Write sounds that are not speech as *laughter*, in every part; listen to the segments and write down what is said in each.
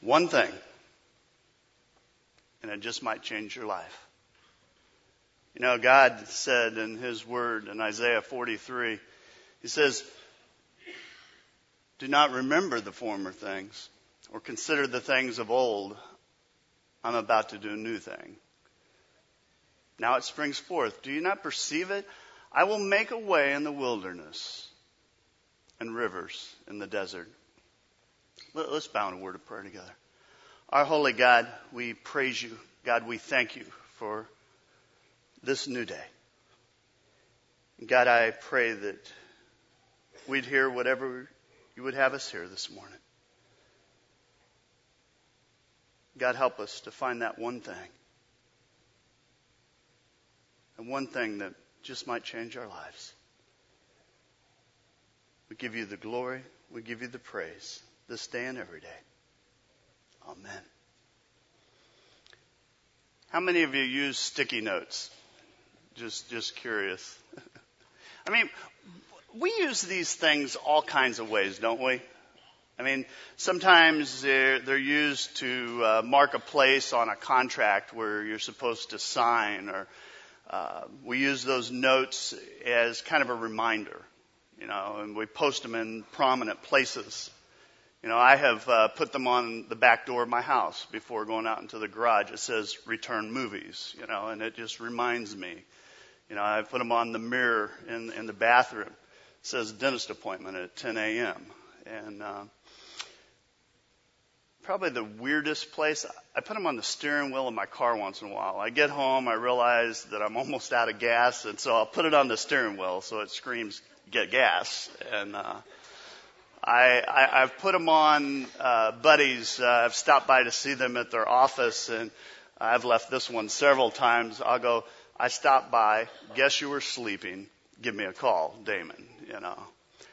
One thing. And it just might change your life. You know, God said in His Word in Isaiah 43, He says, Do not remember the former things or consider the things of old. I'm about to do a new thing. Now it springs forth. Do you not perceive it? I will make a way in the wilderness and rivers in the desert. Let, us bow in a word of prayer together. Our holy God, we praise you. God, we thank you for this new day. God, I pray that we'd hear whatever you would have us hear this morning. God, help us to find that one thing. And one thing that just might change our lives. We give you the glory. We give you the praise this day and every day. Amen. How many of you use sticky notes? Just, just curious. *laughs* I mean, we use these things all kinds of ways, don't we? I mean, sometimes they're, they're used to uh, mark a place on a contract where you're supposed to sign, or uh, we use those notes as kind of a reminder, you know, and we post them in prominent places. You know, I have uh, put them on the back door of my house before going out into the garage. It says return movies, you know, and it just reminds me. You know, I put them on the mirror in, in the bathroom. It says dentist appointment at 10 a.m. And uh, probably the weirdest place. I put them on the steering wheel of my car once in a while. I get home, I realize that I'm *laughs* almost out of gas, and so I'll put it on the steering wheel so it screams "get gas." And uh, I, I I've put them on uh, buddies. Uh, I've stopped by to see them at their office, and I've left this one several times. I'll go. I stopped by. Guess you were sleeping. Give me a call, Damon. You know.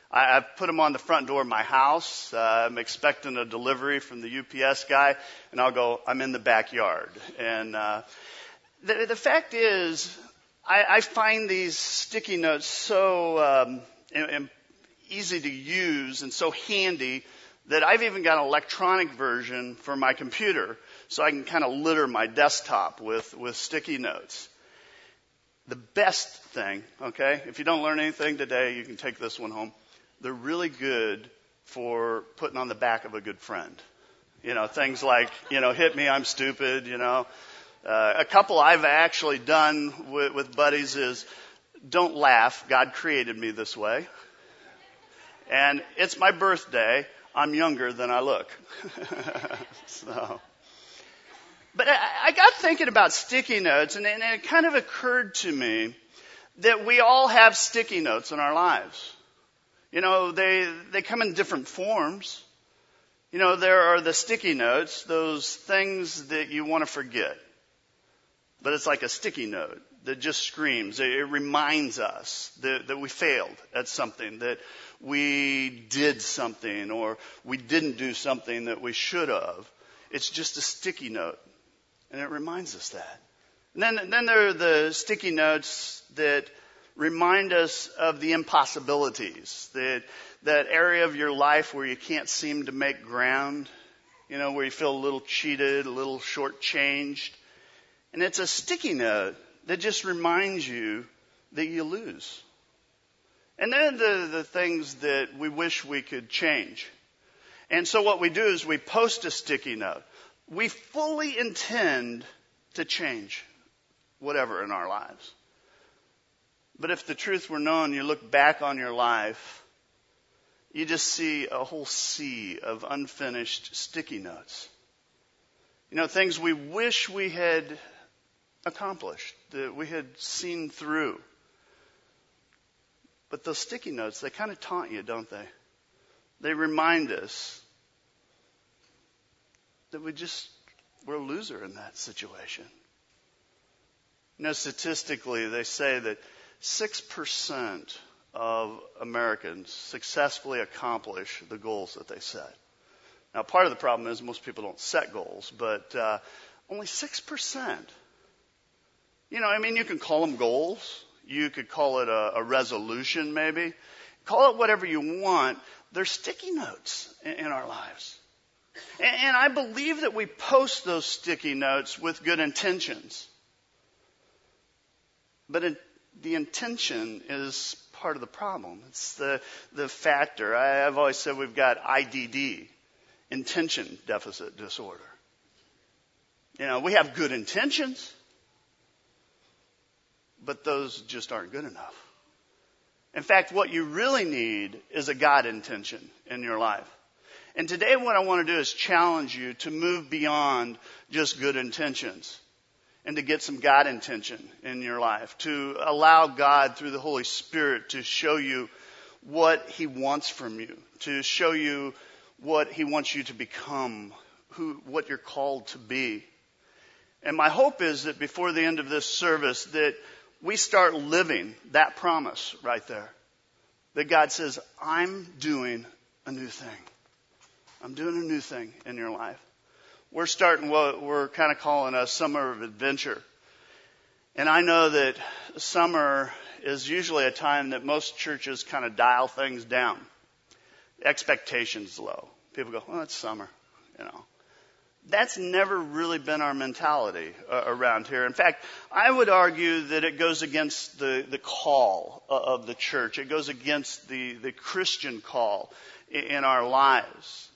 I, I've put them on the front door of my house. Uh, I'm expecting a delivery from the UPS guy, and I'll go, I'm in the backyard. And uh, the, the fact is, I, I find these sticky notes so um, easy to use and so handy that I've even got an electronic version for my computer so I can kind of litter my desktop with, with sticky notes. The best thing, okay, if you don't learn anything today, you can take this one home they're really good for putting on the back of a good friend. You know, things like, you know, hit me, I'm stupid, you know. Uh, a couple I've actually done with, with buddies is don't laugh, God created me this way. And it's my birthday, I'm younger than I look. *laughs* so. But I, got thinking about sticky notes, and it kind of occurred to me that we all have sticky notes in our lives. You know, they, they come in different forms. You know, there are the sticky notes, those things that you want to forget. But it's like a sticky note that just screams. It reminds us that, that we failed at something, that we did something, or we didn't do something that we should have. It's just a sticky note. And it reminds us that. And then, then there are the sticky notes that remind us of the impossibilities, that, that area of your life where you can't seem to make ground, you know, where you feel a little cheated, a little shortchanged. And it's a sticky note that just reminds you that you lose. And then the, the things that we wish we could change. And so what we do is we post a sticky note. We fully intend to change whatever in our lives. But if the truth were known, you look back on your life, you just see a whole sea of unfinished sticky notes. You know, things we wish we had accomplished, that we had seen through. But those sticky notes, they kind of taunt you, don't they? They remind us that we just, we're a loser in that situation. You know, statistically, they say that 6% of Americans successfully accomplish the goals that they set. Now, part of the problem is most people don't set goals, but uh, only 6%. You know, I mean, you can call them goals. You could call it a, a resolution, maybe. Call it whatever you want. They're sticky notes in, in our lives. And, and I believe that we post those sticky notes with good intentions. But it, the intention is part of the problem. It's the, the factor. I, I've always said we've got IDD, intention deficit disorder. You know, we have good intentions, but those just aren't good enough. In fact, what you really need is a God intention in your life. And today what I want to do is challenge you to move beyond just good intentions and to get some God intention in your life, to allow God through the Holy Spirit to show you what He wants from you, to show you what He wants you to become, who, what you're called to be. And my hope is that before the end of this service that we start living that promise right there. That God says, I'm doing a new thing. I'm doing a new thing in your life. We're starting what we're kind of calling a summer of adventure. And I know that summer is usually a time that most churches kind of dial things down. Expectations low. People go, oh, it's summer, you know that's never really been our mentality uh, around here. In fact, I would argue that it goes against the, the call of the church. It goes against the, the Christian call in, in our lives.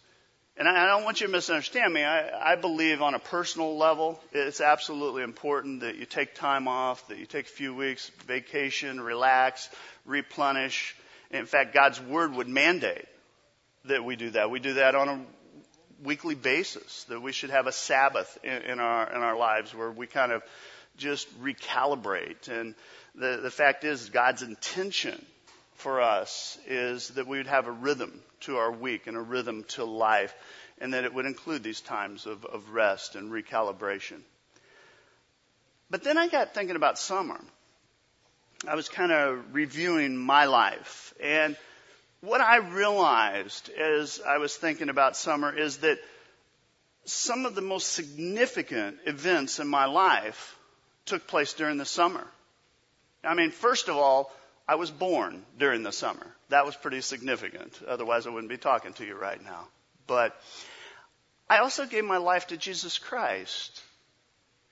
And I, I don't want you to misunderstand me. I, I believe on a personal level, it's absolutely important that you take time off, that you take a few weeks vacation, relax, replenish. In fact, God's Word would mandate that we do that. We do that on a weekly basis, that we should have a Sabbath in, in our in our lives where we kind of just recalibrate. And the the fact is, God's intention for us is that we would have a rhythm to our week and a rhythm to life, and that it would include these times of, of rest and recalibration. But then I got thinking about summer. I was kind of reviewing my life and what I realized as I was thinking about summer is that some of the most significant events in my life took place during the summer. I mean, first of all, I was born during the summer. That was pretty significant. Otherwise, I wouldn't be talking to you right now. But I also gave my life to Jesus Christ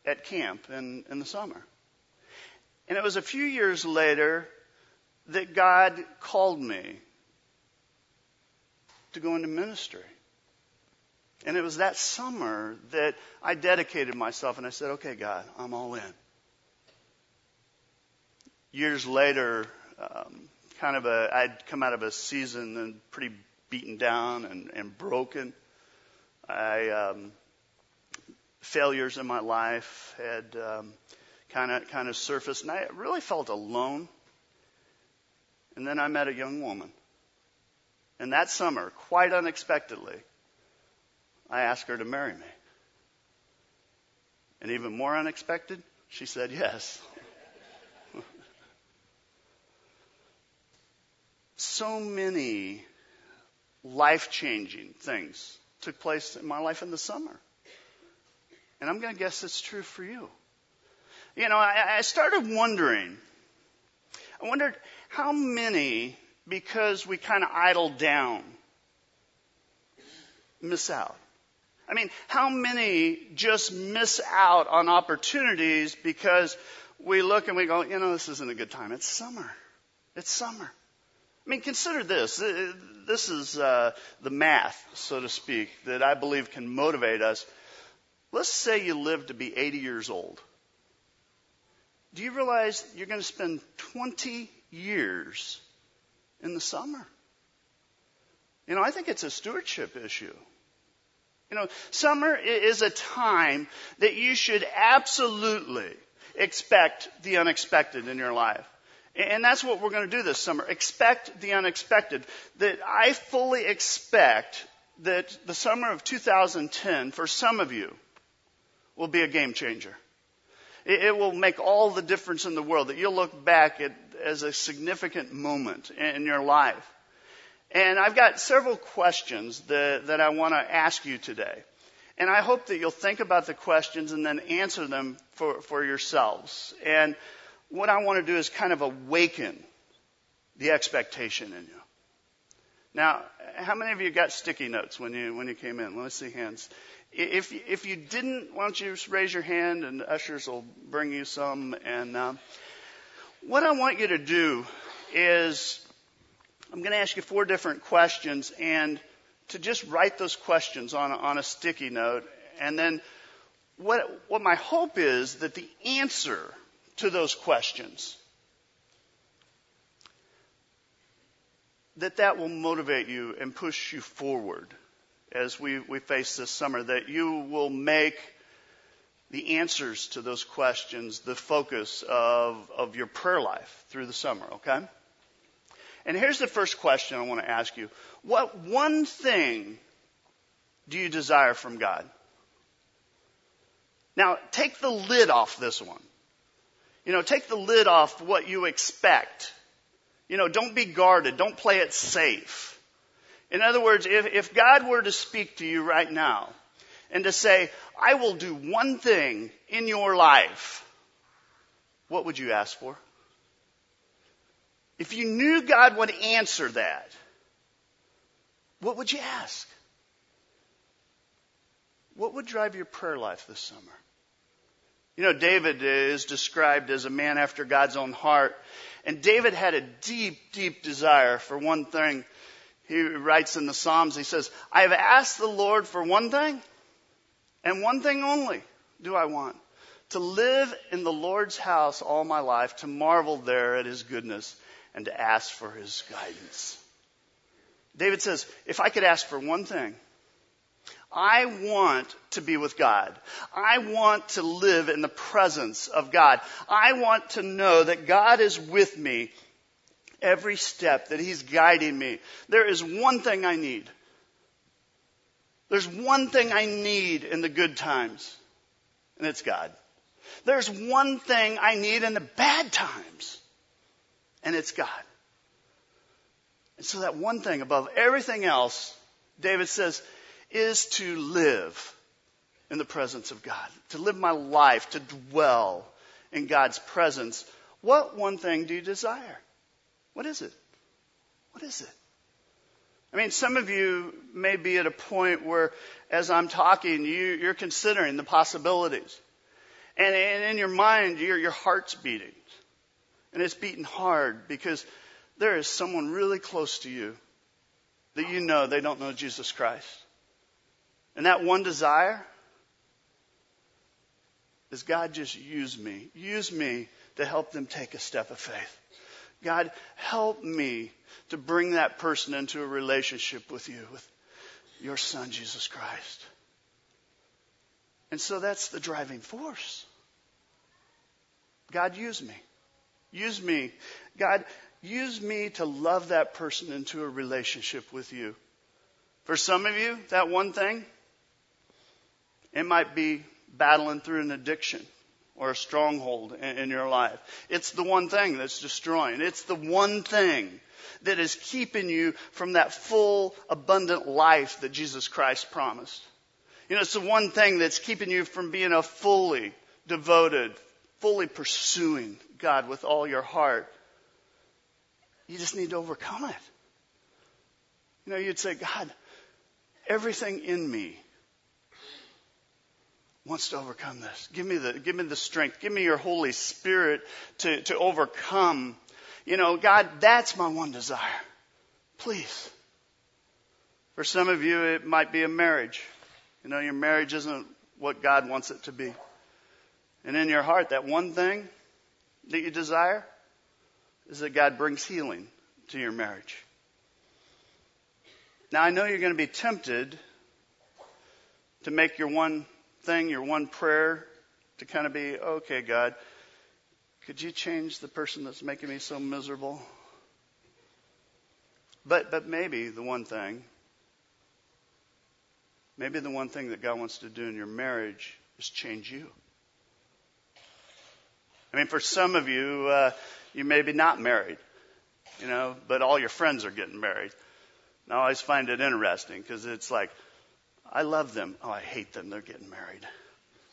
at camp in, in the summer. And it was a few years later that God called me to go into ministry. And it was that summer that I dedicated myself and I said, okay, God, I'm all in. Years later, um, kind of a, I'd come out of a season and pretty beaten down and, and broken. I, um, failures in my life had, kind of, kind of surfaced and I really felt alone. And then I met a young woman and that summer, quite unexpectedly, I asked her to marry me. And even more unexpected, she said yes. *laughs* so many life changing things took place in my life in the summer. And I'm going to guess it's true for you. You know, I, I started wondering, I wondered how many because we kind of idle down, miss out. I mean, how many just miss out on opportunities because we look and we go, you know, this isn't a good time. It's summer. It's summer. I mean, consider this. This is uh, the math, so to speak, that I believe can motivate us. Let's say you live to be 80 years old. Do you realize you're going to spend 20 years in the summer. You know, I think it's a stewardship issue. You know, summer is a time that you should absolutely expect the unexpected in your life. And that's what we're going to do this summer. Expect the unexpected. That I fully expect that the summer of 2010, for some of you, will be a game changer. It, will make all the difference in the world. That you'll look back at as a significant moment in your life. And I've got several questions that, that I want to ask you today. And I hope that you'll think about the questions and then answer them for, for yourselves. And what I want to do is kind of awaken the expectation in you. Now, how many of you got sticky notes when you when you came in? Let me see hands. If if you didn't, why don't you raise your hand and ushers will bring you some. And uh, what I want you to do is, I'm going to ask you four different questions, and to just write those questions on a, on a sticky note, and then what what my hope is that the answer to those questions that that will motivate you and push you forward as we, we face this summer, that you will make the answers to those questions the focus of, of your prayer life through the summer, okay? And here's the first question I want to ask you. What one thing do you desire from God? Now, take the lid off this one. You know, take the lid off what you expect you know, don't be guarded. Don't play it safe. In other words, if, if God were to speak to you right now and to say, I will do one thing in your life, what would you ask for? If you knew God would answer that, what would you ask? What would drive your prayer life this summer? You know, David is described as a man after God's own heart. And David had a deep, deep desire for one thing. He writes in the Psalms, he says, I have asked the Lord for one thing, and one thing only do I want to live in the Lord's house all my life, to marvel there at his goodness, and to ask for his guidance. David says, if I could ask for one thing, I want to be with God. I want to live in the presence of God. I want to know that God is with me every step, that He's guiding me. There is one thing I need. There's one thing I need in the good times, and it's God. There's one thing I need in the bad times, and it's God. And so that one thing above everything else, David says, is to live in the presence of God, to live my life, to dwell in God's presence. What one thing do you desire? What is it? What is it? I mean, some of you may be at a point where, as I'm talking, you, are considering the possibilities. And, and in your mind, your, your heart's beating. And it's beating hard because there is someone really close to you that you know they don't know Jesus Christ. And that one desire is God just use me. Use me to help them take a step of faith. God, help me to bring that person into a relationship with you, with your son, Jesus Christ. And so that's the driving force. God, use me. Use me. God, use me to love that person into a relationship with you. For some of you, that one thing, it might be battling through an addiction or a stronghold in, your life. It's the one thing that's destroying. It's the one thing that is keeping you from that full, abundant life that Jesus Christ promised. You know, it's the one thing that's keeping you from being a fully devoted, fully pursuing God with all your heart. You just need to overcome it. You know, you'd say, God, everything in me wants to overcome this. Give me the, give me the strength. Give me your Holy Spirit to, to overcome. You know, God, that's my one desire. Please. For some of you, it might be a marriage. You know, your marriage isn't what God wants it to be. And in your heart, that one thing that you desire is that God brings healing to your marriage. Now, I know you're going to be tempted to make your one thing, your one prayer to kind of be, okay, God, could you change the person that's making me so miserable? But, but maybe the one thing, maybe the one thing that God wants to do in your marriage is change you. I mean, for some of you, uh, you may be not married, you know, but all your friends are getting married. And I always find it interesting because it's like, I love them. Oh, I hate them. They're getting married.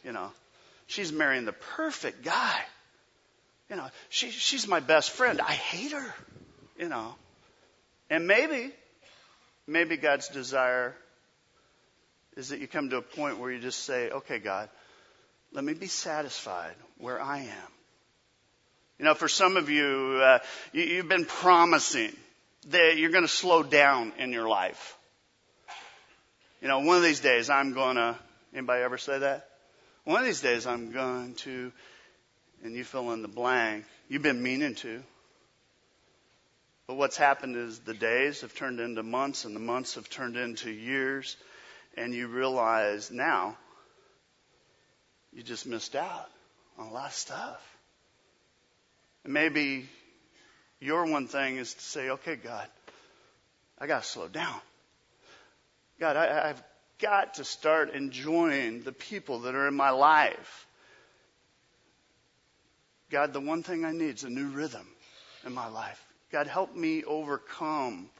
You know, she's marrying the perfect guy. You know, she, she's my best friend. I hate her. You know, and maybe Maybe God's desire is that you come to a point where you just say, okay, God, let me be satisfied where I am. You know, for some of you, uh, you you've been promising that you're going to slow down in your life. You know, one of these days I'm going to, anybody ever say that? One of these days I'm going to, and you fill in the blank. You've been meaning to. But what's happened is the days have turned into months and the months have turned into years and you realize now you just missed out on a lot of stuff. And maybe your one thing is to say, okay, God, I got to slow down. God, I, I've got to start enjoying the people that are in my life. God, the one thing I need is a new rhythm in my life. God, help me overcome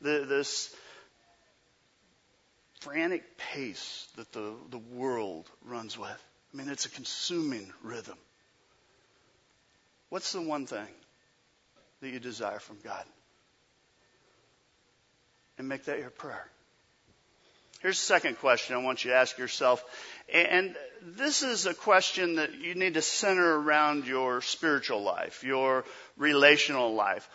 the, this frantic pace that the, the world runs with. I mean, it's a consuming rhythm. What's the one thing that you desire from God? And make that your prayer. Here's the second question I want you to ask yourself. And this is a question that you need to center around your spiritual life, your relational life.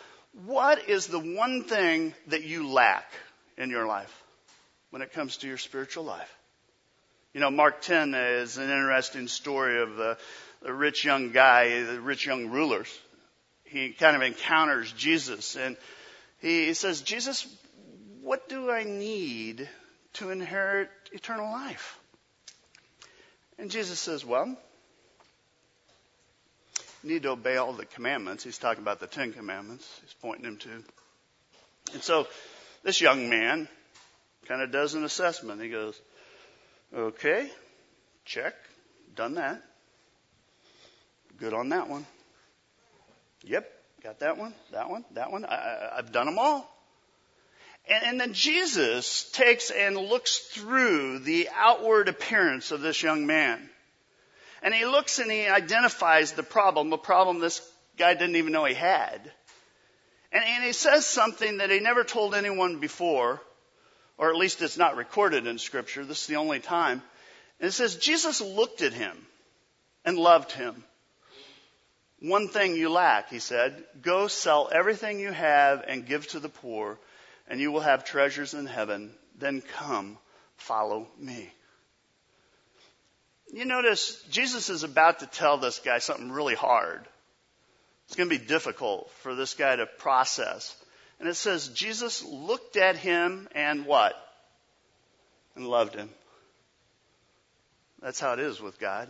What is the one thing that you lack in your life when it comes to your spiritual life? You know, Mark 10 is an interesting story of the, the rich young guy, the rich young rulers. He kind of encounters Jesus and he says, Jesus, what do I need to inherit eternal life? And Jesus says, Well, you need to obey all the commandments. He's talking about the Ten Commandments. He's pointing them to. And so this young man kind of does an assessment. He goes, Okay, check, done that. Good on that one. Yep, got that one, that one, that one. I, have done them all. And, and then Jesus takes and looks through the outward appearance of this young man. And he looks and he identifies the problem, a problem this guy didn't even know he had. And, and he says something that he never told anyone before, or at least it's not recorded in Scripture. This is the only time. And it says, Jesus looked at him and loved him. One thing you lack, he said. Go sell everything you have and give to the poor, and you will have treasures in heaven. Then come, follow me. You notice Jesus is about to tell this guy something really hard. It's going to be difficult for this guy to process. And it says, Jesus looked at him and what? And loved him. That's how it is with God.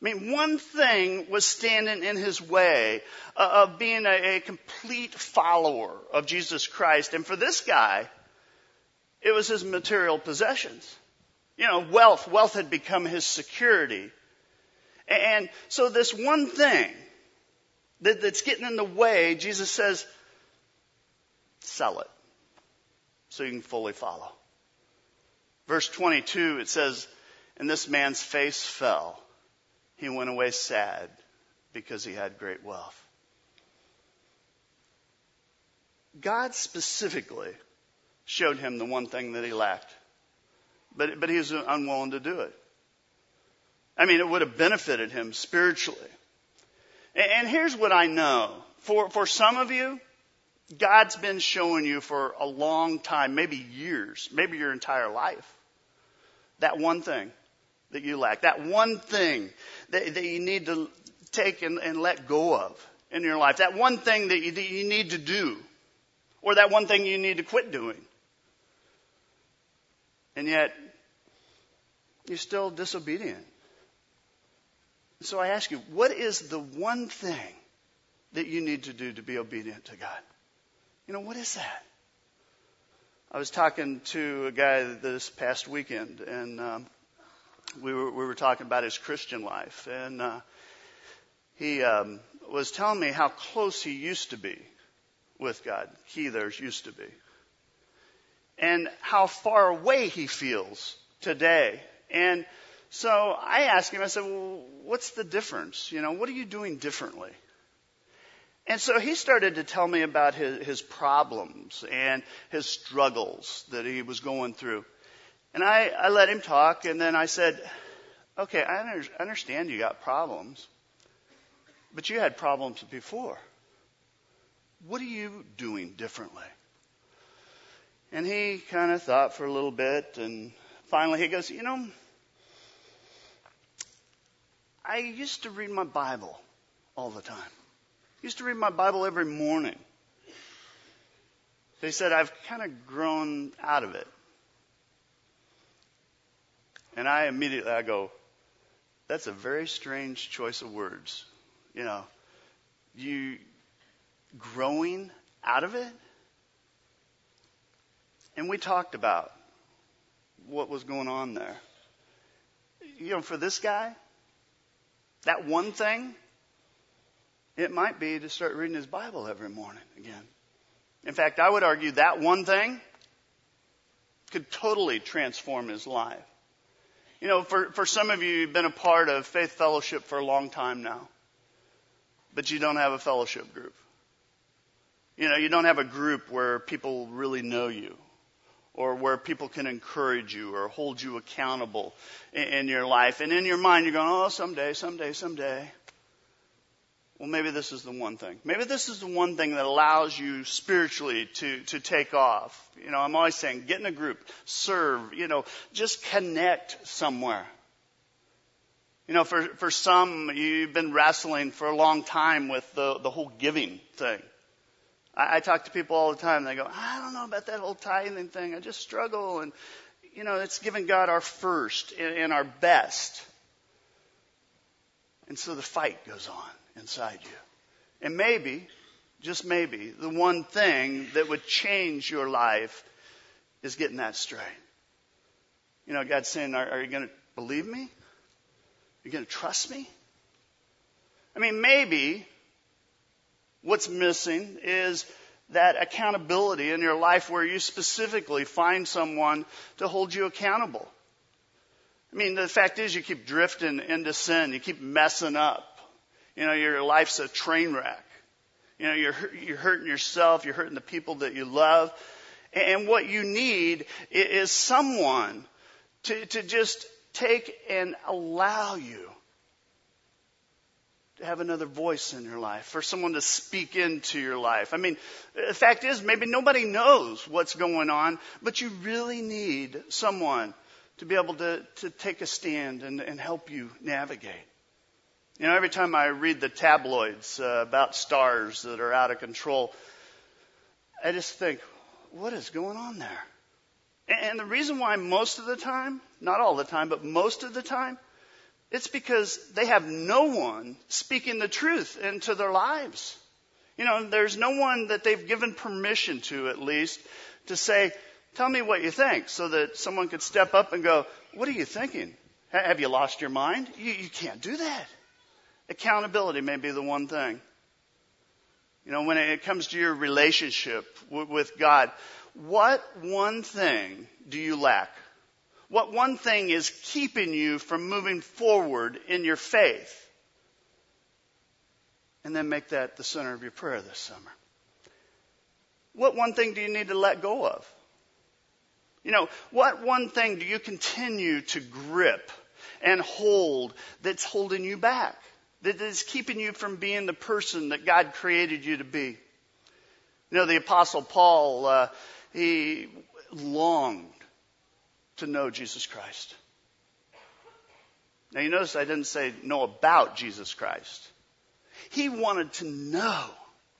I mean, one thing was standing in his way uh, of being a, complete follower of Jesus Christ. And for this guy, it was his material possessions. You know, wealth, wealth had become his security. And so this one thing that, that's getting in the way, Jesus says, sell it so you can fully follow. Verse 22, it says, and this man's face fell he went away sad because he had great wealth. God specifically showed him the one thing that he lacked, but, but he was unwilling to do it. I mean, it would have benefited him spiritually. And, and here's what I know. For, for some of you, God's been showing you for a long time, maybe years, maybe your entire life, that one thing that you lack, that one thing that, that you need to take and, and, let go of in your life, that one thing that you, that you need to do, or that one thing you need to quit doing. And yet, you're still disobedient. So I ask you, what is the one thing that you need to do to be obedient to God? You know, what is that? I was talking to a guy this past weekend, and um, we were, we were talking about his Christian life, and uh, he um, was telling me how close he used to be with God. He there's used to be, and how far away he feels today. And so I asked him. I said, "Well, what's the difference? You know, what are you doing differently?" And so he started to tell me about his, his problems and his struggles that he was going through. And I, I let him talk, and then I said, Okay, I under, understand you got problems, but you had problems before. What are you doing differently? And he kind of thought for a little bit, and finally he goes, You know, I used to read my Bible all the time. I used to read my Bible every morning. They said, I've kind of grown out of it. And I immediately, I go, that's a very strange choice of words. You know, you growing out of it? And we talked about what was going on there. You know, for this guy, that one thing, it might be to start reading his Bible every morning again. In fact, I would argue that one thing could totally transform his life. You know, for, for some of you, you've been a part of Faith Fellowship for a long time now, but you don't have a fellowship group. You know, you don't have a group where people really know you or where people can encourage you or hold you accountable in, in your life. And in your mind, you're going, oh, someday, someday, someday. Well, maybe this is the one thing. Maybe this is the one thing that allows you spiritually to, to take off. You know, I'm always saying, get in a group, serve, you know, just connect somewhere. You know, for, for some, you've been wrestling for a long time with the, the whole giving thing. I, I talk to people all the time. They go, I don't know about that whole tithing thing. I just struggle. And, you know, it's giving God our first and, and our best. And so the fight goes on inside you. And maybe, just maybe, the one thing that would change your life is getting that straight. You know, God's saying, Are, are you going to believe me? Are you going to trust me? I mean, maybe What's missing is that accountability in your life where you specifically find someone to hold you accountable. I mean, the fact is you keep drifting into sin. You keep messing up. You know, your life's a train wreck. You know, you're, you're hurting yourself. You're hurting the people that you love. And what you need is someone to, to just take and allow you to have another voice in your life, for someone to speak into your life. I mean, the fact is, maybe nobody knows what's going on, but you really need someone to be able to, to take a stand and, and help you navigate. You know, every time I read the tabloids uh, about stars that are out of control, I just think, what is going on there? And the reason why most of the time, not all the time, but most of the time, it's because they have no one speaking the truth into their lives. You know, there's no one that they've given permission to, at least, to say, tell me what you think, so that someone could step up and go, what are you thinking? Have you lost your mind? You, you can't do that. Accountability may be the one thing. You know, when it comes to your relationship with God, what one thing do you lack? what one thing is keeping you from moving forward in your faith. And then make that the center of your prayer this summer. What one thing do you need to let go of? You know, what one thing do you continue to grip and hold that's holding you back? That is keeping you from being the person that God created you to be? You know, the apostle Paul, uh, he longed to know Jesus Christ. Now you notice I didn't say know about Jesus Christ. He wanted to know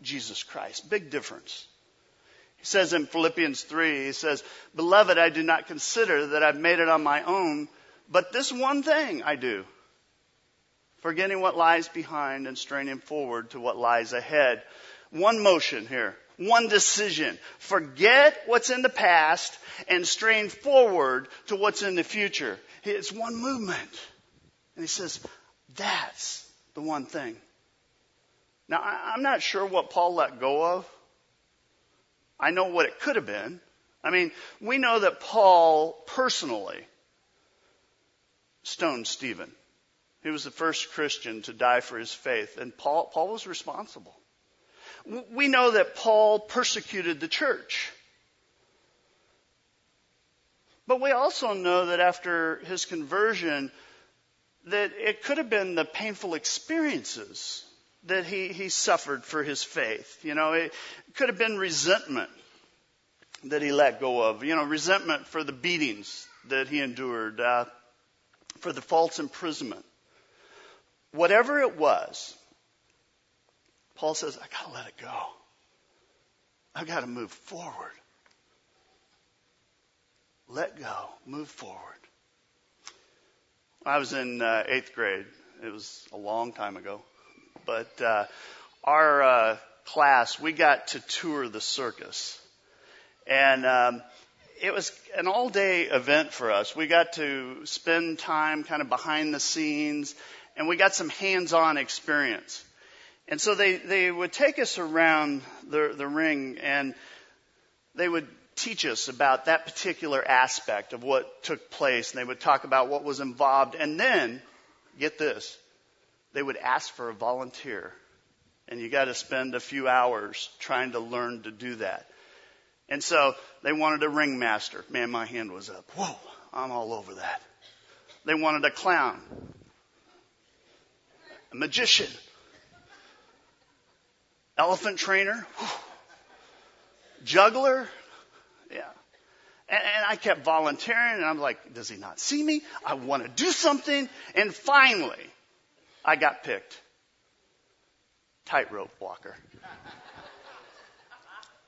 Jesus Christ. Big difference. He says in Philippians 3, he says, Beloved, I do not consider that I've made it on my own, but this one thing I do. Forgetting what lies behind and straining forward to what lies ahead. One motion here one decision. Forget what's in the past and strain forward to what's in the future. It's one movement. And he says, that's the one thing. Now, I'm not sure what Paul let go of. I know what it could have been. I mean, we know that Paul personally stoned Stephen. He was the first Christian to die for his faith, and Paul, Paul was responsible. We know that Paul persecuted the church. But we also know that after his conversion, that it could have been the painful experiences that he, he suffered for his faith. You know, it could have been resentment that he let go of. You know, resentment for the beatings that he endured, uh, for the false imprisonment. Whatever it was, Paul says, I gotta let it go. I've got to move forward. Let go. Move forward. I was in uh, eighth grade. It was a long time ago. But uh, our uh, class, we got to tour the circus. And um, it was an all day event for us. We got to spend time kind of behind the scenes, and we got some hands on experience. And so they, they would take us around the, the ring and they would teach us about that particular aspect of what took place. And they would talk about what was involved. And then, get this, they would ask for a volunteer. And you got to spend a few hours trying to learn to do that. And so they wanted a ringmaster. Man, my hand was up. Whoa, I'm all over that. They wanted a clown, a magician, elephant trainer, juggler. Yeah. And, and, I kept volunteering and I'm like, does he not see me? I want to do something. And finally, I got picked. Tightrope walker.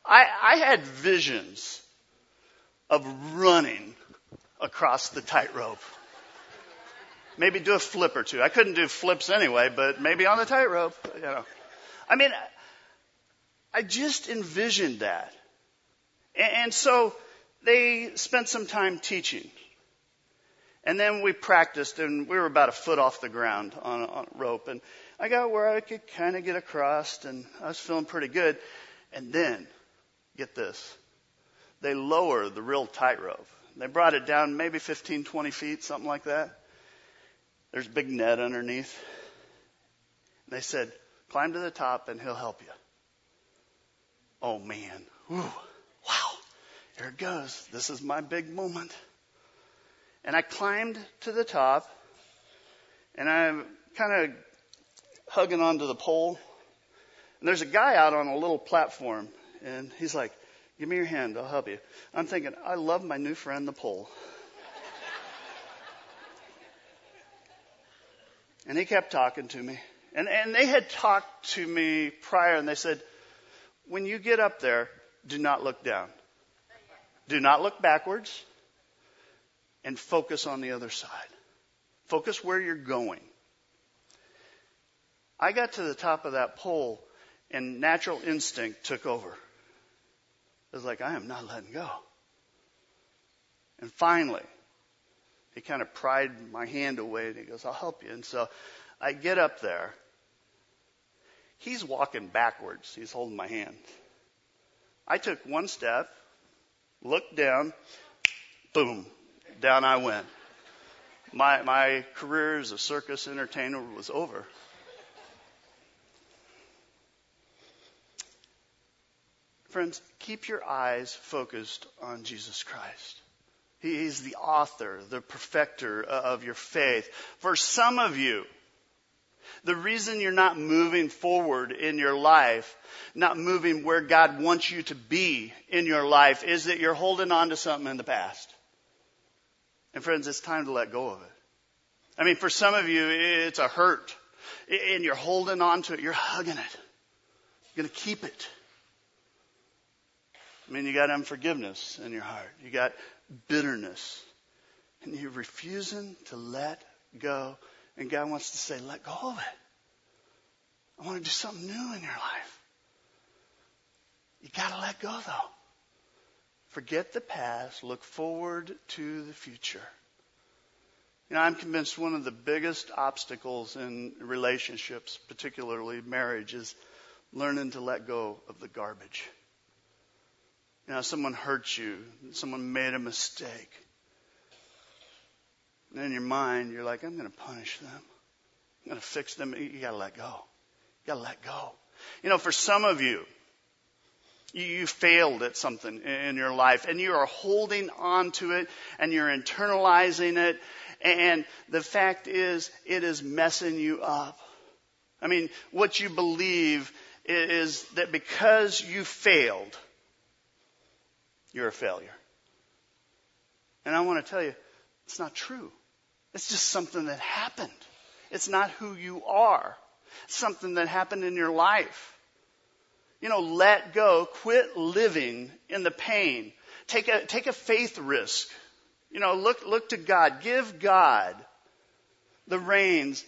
I, I had visions of running across the tightrope. Maybe do a flip or two. I couldn't do flips anyway, but maybe on the tightrope, you know. I mean, I just envisioned that. And so they spent some time teaching. And then we practiced, and we were about a foot off the ground on a, rope. And I got where I could kind of get across, and I was feeling pretty good. And then, get this, they lowered the real tightrope. They brought it down maybe 15, 20 feet, something like that. There's a big net underneath. And they said, climb to the top and he'll help you. Oh man. Whew. Wow. Here it goes. This is my big moment. And I climbed to the top and I'm kind of hugging onto the pole. And there's a guy out on a little platform and he's like, give me your hand. I'll help you. I'm thinking, I love my new friend, the pole. And he kept talking to me. And, and they had talked to me prior and they said, when you get up there, do not look down. Do not look backwards and focus on the other side. Focus where you're going. I got to the top of that pole and natural instinct took over. It was like, I am not letting go. And finally, he kind of pried my hand away and he goes, I'll help you. And so I get up there He's walking backwards. He's holding my hand. I took one step, looked down, boom, down I went. My, my career as a circus entertainer was over. Friends, keep your eyes focused on Jesus Christ. He's the author, the perfecter of your faith. For some of you, the reason you're not moving forward in your life, not moving where God wants you to be in your life, is that you're holding on to something in the past. And friends, it's time to let go of it. I mean, for some of you, it's a hurt. And you're holding on to it. You're hugging it. You're going to keep it. I mean, you got unforgiveness in your heart. You got bitterness. And you're refusing to let go and God wants to say, let go of it. I want to do something new in your life. You gotta let go though. Forget the past, look forward to the future. You know, I'm convinced one of the biggest obstacles in relationships, particularly marriage, is learning to let go of the garbage. You know, someone hurt you, someone made a mistake. And in your mind, you're like, I'm going to punish them. I'm going to fix them. You got to let go. You got to let go. You know, for some of you, you failed at something in your life and you are holding on to it and you're internalizing it. And the fact is, it is messing you up. I mean, what you believe is that because you failed, you're a failure. And I want to tell you, it's not true. It's just something that happened. It's not who you are. It's something that happened in your life. You know, let go. Quit living in the pain. Take a, take a faith risk. You know, look, look to God. Give God the reins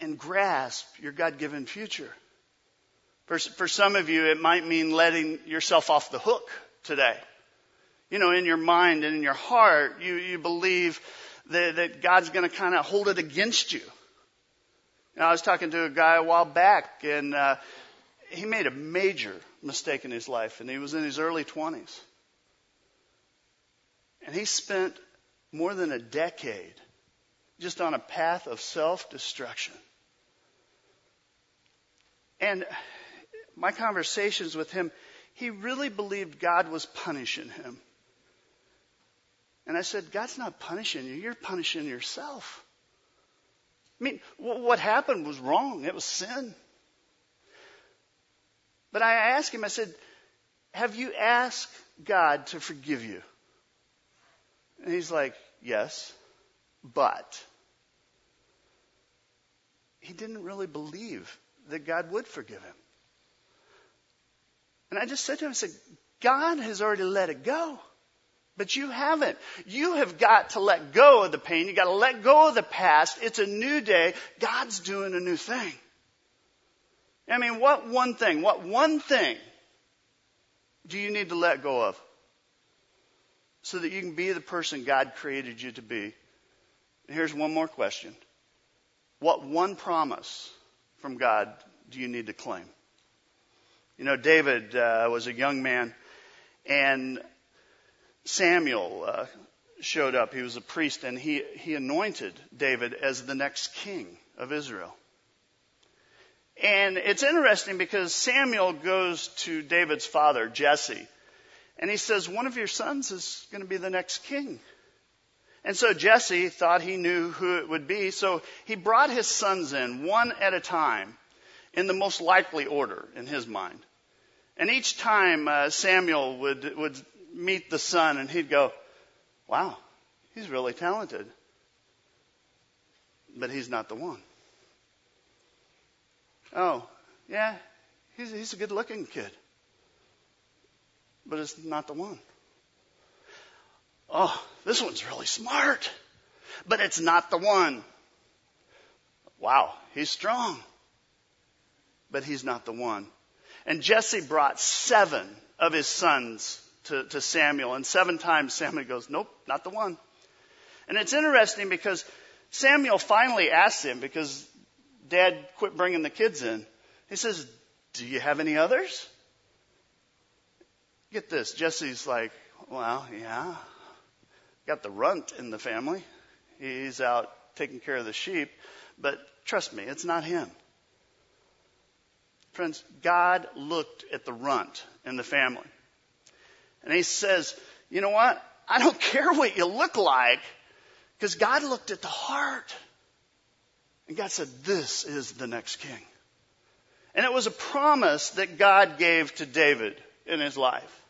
and grasp your God given future. For, for some of you, it might mean letting yourself off the hook today. You know, in your mind and in your heart, you, you believe that, that God's going to kind of hold it against you. you know, I was talking to a guy a while back, and uh, he made a major mistake in his life, and he was in his early 20s. And he spent more than a decade just on a path of self destruction. And my conversations with him, he really believed God was punishing him. And I said, God's not punishing you, you're punishing yourself. I mean, what happened was wrong, it was sin. But I asked him, I said, Have you asked God to forgive you? And he's like, Yes, but he didn't really believe that God would forgive him. And I just said to him, I said, God has already let it go. But you haven't. You have got to let go of the pain. You got to let go of the past. It's a new day. God's doing a new thing. I mean, what one thing, what one thing do you need to let go of so that you can be the person God created you to be? And here's one more question. What one promise from God do you need to claim? You know, David uh, was a young man, and Samuel uh, showed up. He was a priest, and he, he anointed David as the next king of Israel. And it's interesting because Samuel goes to David's father, Jesse, and he says, One of your sons is going to be the next king. And so Jesse thought he knew who it would be, so he brought his sons in one at a time in the most likely order in his mind. And each time uh, Samuel would, would meet the son and he'd go, wow, he's really talented. But he's not the one. Oh, yeah, he's, he's a good looking kid. But it's not the one. Oh, this one's really smart. But it's not the one. Wow, he's strong. But he's not the one. And Jesse brought seven of his sons to, to Samuel. And seven times Samuel goes, Nope, not the one. And it's interesting because Samuel finally asks him, because dad quit bringing the kids in. He says, Do you have any others? Get this. Jesse's like, Well, yeah. Got the runt in the family. He's out taking care of the sheep. But trust me, it's not him. Friends, God looked at the runt in the family. And he says, you know what? I don't care what you look like because God looked at the heart. And God said, this is the next king. And it was a promise that God gave to David in his life.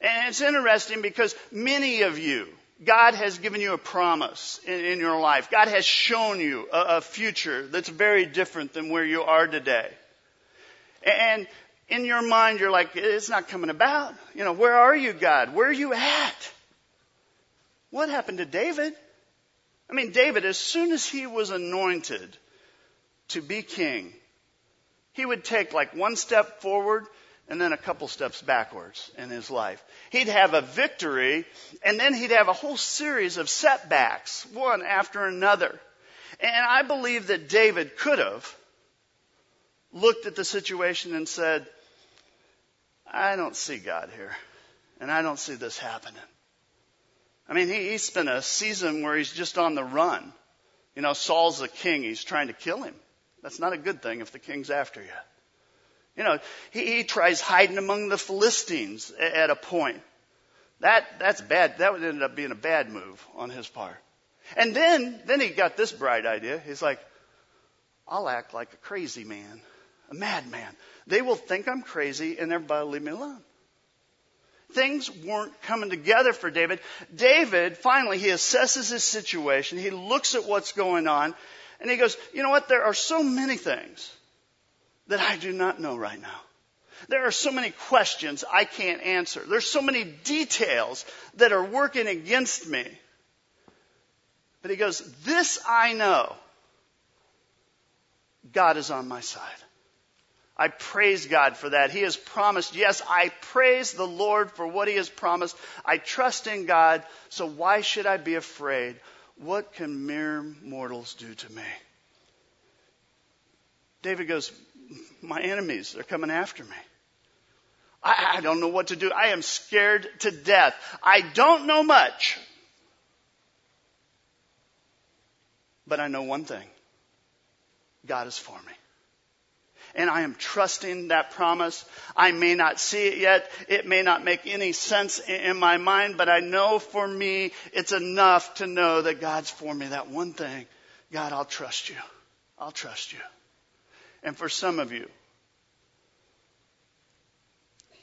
And it's interesting because many of you, God has given you a promise in, in your life. God has shown you a, a future that's very different than where you are today. And in your mind, you're like, it's not coming about. You know, where are you, God? Where are you at? What happened to David? I mean, David, as soon as he was anointed to be king, he would take like one step forward and then a couple steps backwards in his life. He'd have a victory and then he'd have a whole series of setbacks, one after another. And I believe that David could have looked at the situation and said, I don't see God here. And I don't see this happening. I mean, he, he spent a season where he's just on the run. You know, Saul's the king. He's trying to kill him. That's not a good thing if the king's after you. You know, he, he tries hiding among the Philistines at a point. That, that's bad. That would end up being a bad move on his part. And then, then he got this bright idea. He's like, I'll act like a crazy man, a madman. They will think I'm crazy and everybody will leave me alone. Things weren't coming together for David. David, finally, he assesses his situation. He looks at what's going on and he goes, you know what? There are so many things that I do not know right now. There are so many questions I can't answer. There's so many details that are working against me. But he goes, This I know. God is on my side. I praise God for that. He has promised. Yes, I praise the Lord for what He has promised. I trust in God, so why should I be afraid? What can mere mortals do to me? David goes, My enemies are coming after me. I, I don't know what to do. I am scared to death. I don't know much. But I know one thing God is for me. And I am trusting that promise. I may not see it yet. It may not make any sense in my mind, but I know for me it's enough to know that God's for me. That one thing. God, I'll trust you. I'll trust you. And for some of you,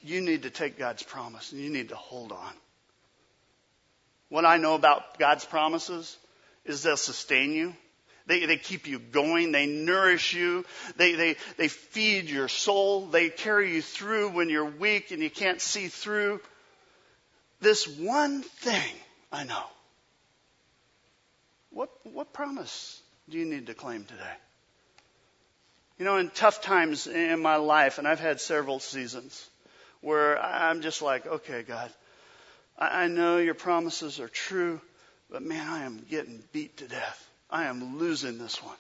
you need to take God's promise and you need to hold on. What I know about God's promises is they'll sustain you. They, they keep you going. They nourish you. They, they, they feed your soul. They carry you through when you're weak and you can't see through. This one thing I know. What, what promise do you need to claim today? You know, in tough times in my life, and I've had several seasons, where I'm just like, okay, God, I know your promises are true, but man, I am getting beat to death. I am losing this one.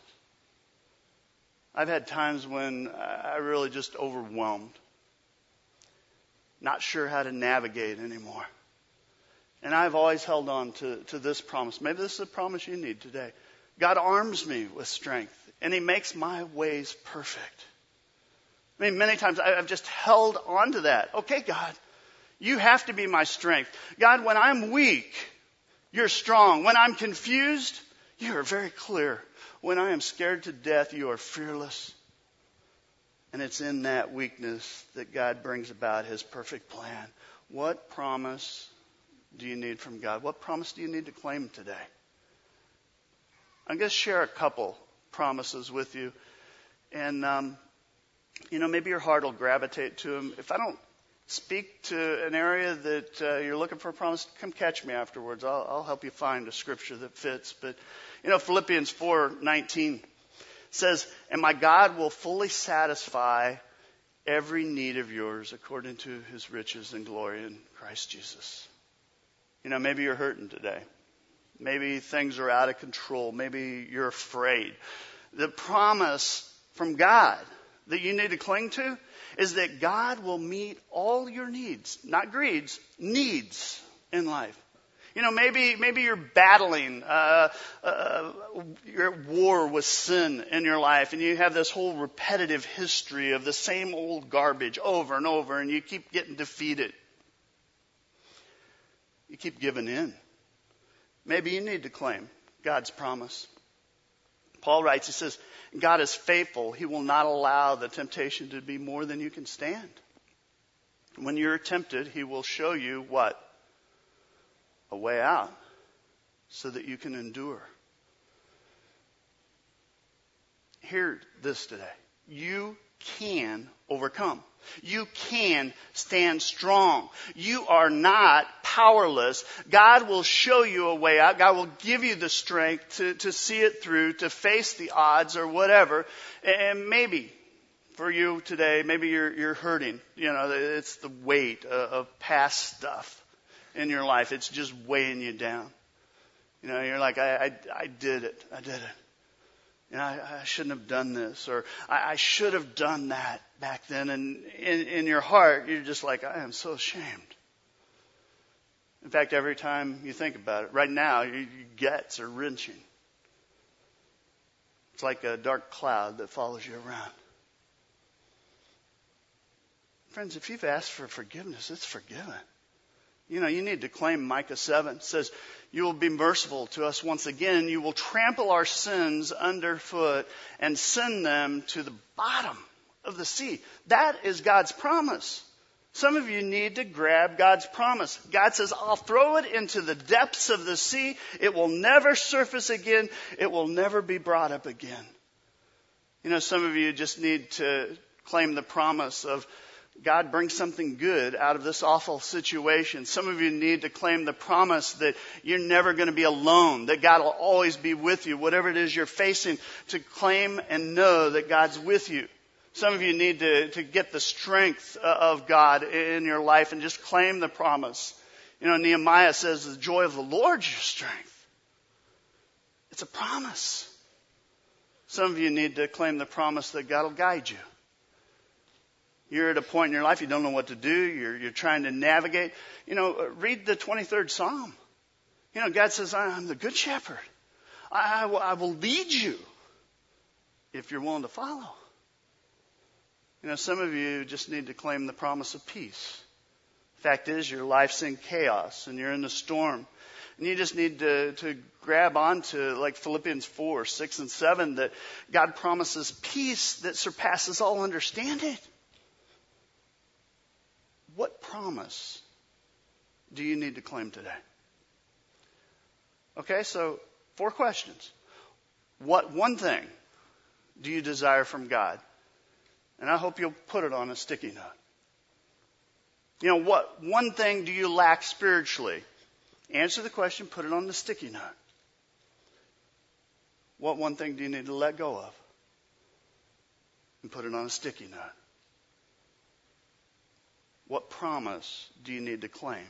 I've had times when I really just overwhelmed, not sure how to navigate anymore. And I've always held on to, to this promise. Maybe this is a promise you need today. God arms me with strength, and He makes my ways perfect. I mean, many times I've just held on to that. Okay, God, you have to be my strength. God, when I'm weak, you're strong. When I'm confused, you are very clear. When I am scared to death, you are fearless. And it's in that weakness that God brings about his perfect plan. What promise do you need from God? What promise do you need to claim today? I'm going to share a couple promises with you. And um, you know, maybe your heart will gravitate to them. If I don't speak to an area that uh, you're looking for a promise, come catch me afterwards. I'll, I'll help you find a scripture that fits. But you know, Philippians 4:19 says, "And my God will fully satisfy every need of yours according to His riches and glory in Christ Jesus." You know, maybe you're hurting today. Maybe things are out of control. Maybe you're afraid. The promise from God that you need to cling to is that God will meet all your needs, not greeds, needs in life. You know, maybe maybe you're battling uh, uh, your war with sin in your life, and you have this whole repetitive history of the same old garbage over and over, and you keep getting defeated. You keep giving in. Maybe you need to claim God's promise. Paul writes, he says, God is faithful. He will not allow the temptation to be more than you can stand. When you're tempted, He will show you what? A way out so that you can endure. Hear this today. You can overcome. You can stand strong. You are not powerless. God will show you a way out. God will give you the strength to, to see it through, to face the odds or whatever. And maybe for you today, maybe you're, you're hurting. You know, it's the weight of, of past stuff in your life. It's just weighing you down. You know, you're like, I, I, I did it. I did it. You know, I, I shouldn't have done this, or I, I should have done that back then. And in, in your heart, you're just like, I am so ashamed. In fact, every time you think about it, right now, your, guts are wrenching. It's like a dark cloud that follows you around. Friends, if you've asked for forgiveness, it's forgiven. You know, you need to claim Micah 7 it says, You will be merciful to us once again. You will trample our sins underfoot and send them to the bottom of the sea. That is God's promise. Some of you need to grab God's promise. God says, I'll throw it into the depths of the sea. It will never surface again. It will never be brought up again. You know, some of you just need to claim the promise of God bring something good out of this awful situation. Some of you need to claim the promise that you're never going to be alone, that God will always be with you, whatever it is you're facing, to claim and know that God's with you. Some of you need to, to get the strength uh, of God in your life and just claim the promise. You know, Nehemiah says, the joy of the Lord is your strength. It's a promise. Some of you need to claim the promise that God will guide you. You're at a point in your life you don't know what to do. You're, you're trying to navigate. You know, uh, read the 23rd Psalm. You know, God says, I'm the good shepherd. I, I will lead you if you're willing to follow. You know, some of you just need to claim the promise of peace. Fact is, your life's in chaos and you're in a storm. And you just need to, to grab onto, like Philippians 4, 6, and 7, that God promises peace that surpasses all understanding. What promise do you need to claim today? Okay, so four questions. What one thing do you desire from God? And I hope you'll put it on a sticky note. You know, what one thing do you lack spiritually? Answer the question, put it on the sticky note. What one thing do you need to let go of? And put it on a sticky note. What promise do you need to claim?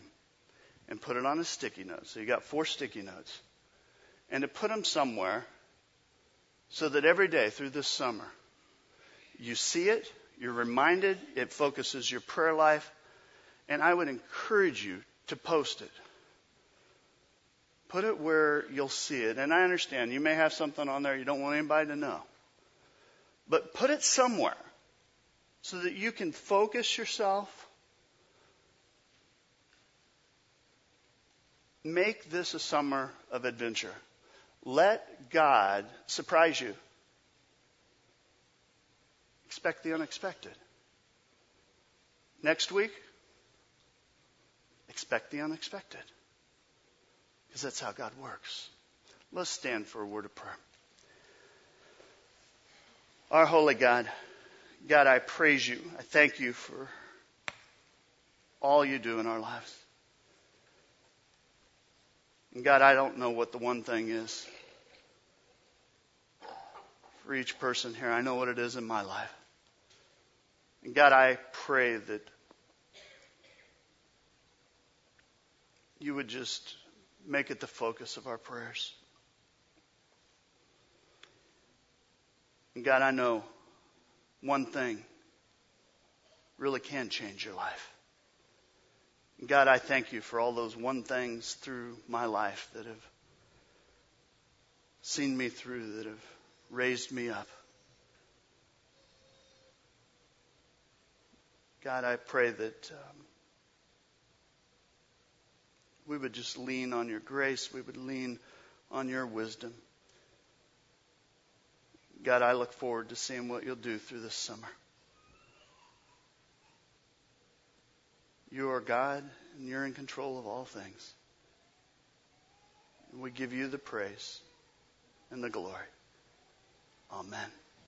And put it on a sticky note. So you got four sticky notes. And to put them somewhere so that every day through this summer, you see it, you're reminded, it focuses your prayer life, and I would encourage you to post it. Put it where you'll see it. And I understand you may have something on there you don't want anybody to know. But put it somewhere so that you can focus yourself. Make this a summer of adventure. Let God surprise you. Expect the unexpected. Next week, expect the unexpected. Because that's how God works. Let's stand for a word of prayer. Our holy God, God, I praise you. I thank you for all you do in our lives. And God, I don't know what the one thing is for each person here. I know what it is in my life. And God, I pray that you would just make it the focus of our prayers. And God, I know one thing really can change your life. And God, I thank you for all those one things through my life that have seen me through, that have raised me up. God, I pray that um, we would just lean on your grace. We would lean on your wisdom. God, I look forward to seeing what you'll do through this summer. You are God, and you're in control of all things. And we give you the praise and the glory. Amen.